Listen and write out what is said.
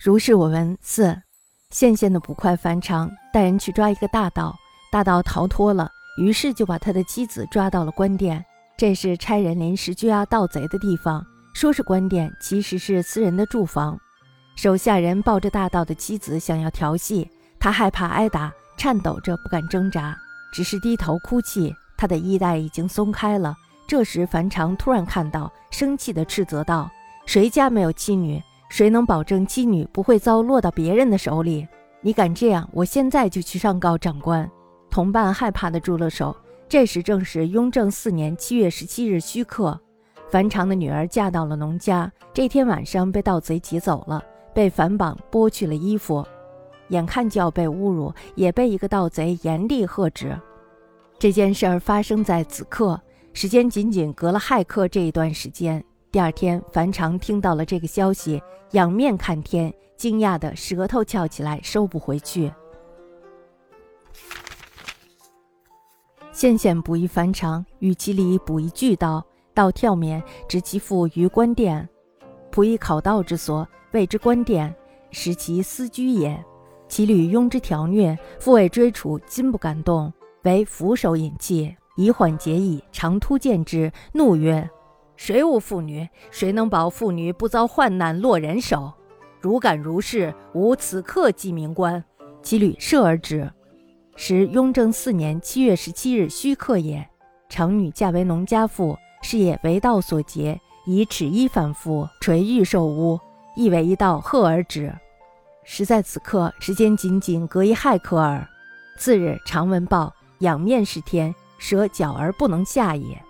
如是我闻四，县县的捕快樊长带人去抓一个大盗，大盗逃脱了，于是就把他的妻子抓到了官店。这是差人临时拘押盗贼的地方，说是官店，其实是私人的住房。手下人抱着大盗的妻子想要调戏，他害怕挨打，颤抖着不敢挣扎，只是低头哭泣。他的衣带已经松开了。这时，樊长突然看到，生气地斥责道：“谁家没有妻女？谁能保证妻女不会遭落到别人的手里？你敢这样，我现在就去上告长官。”同伴害怕地住了手。这时正是雍正四年七月十七日戌刻，樊长的女儿嫁到了农家。这天晚上被盗贼劫走了，被反绑，剥去了衣服，眼看就要被侮辱，也被一个盗贼严厉喝止。这件事儿发生在子刻。时间仅仅隔了亥刻这一段时间。第二天，樊长听到了这个消息，仰面看天，惊讶的舌头翘起来，收不回去。县县捕一樊长，与其里捕一巨盗，盗跳免，执其父于官殿。仆以考道之所，谓之官殿，使其私居也。其屡拥之调虐，父为追处，今不敢动，为俯首引泣。以缓节矣。长突见之，怒曰：“谁无妇女？谁能保妇女不遭患难落人手？如敢如是，吾此刻即明官。”其屡射而止。时雍正四年七月十七日戌刻也。长女嫁为农家妇，是也为道所劫，以尺衣反复，垂玉受污，亦为一道贺而止。实在此刻，时间仅仅隔一亥刻耳。次日，常闻报，仰面是天。舍脚而不能下也。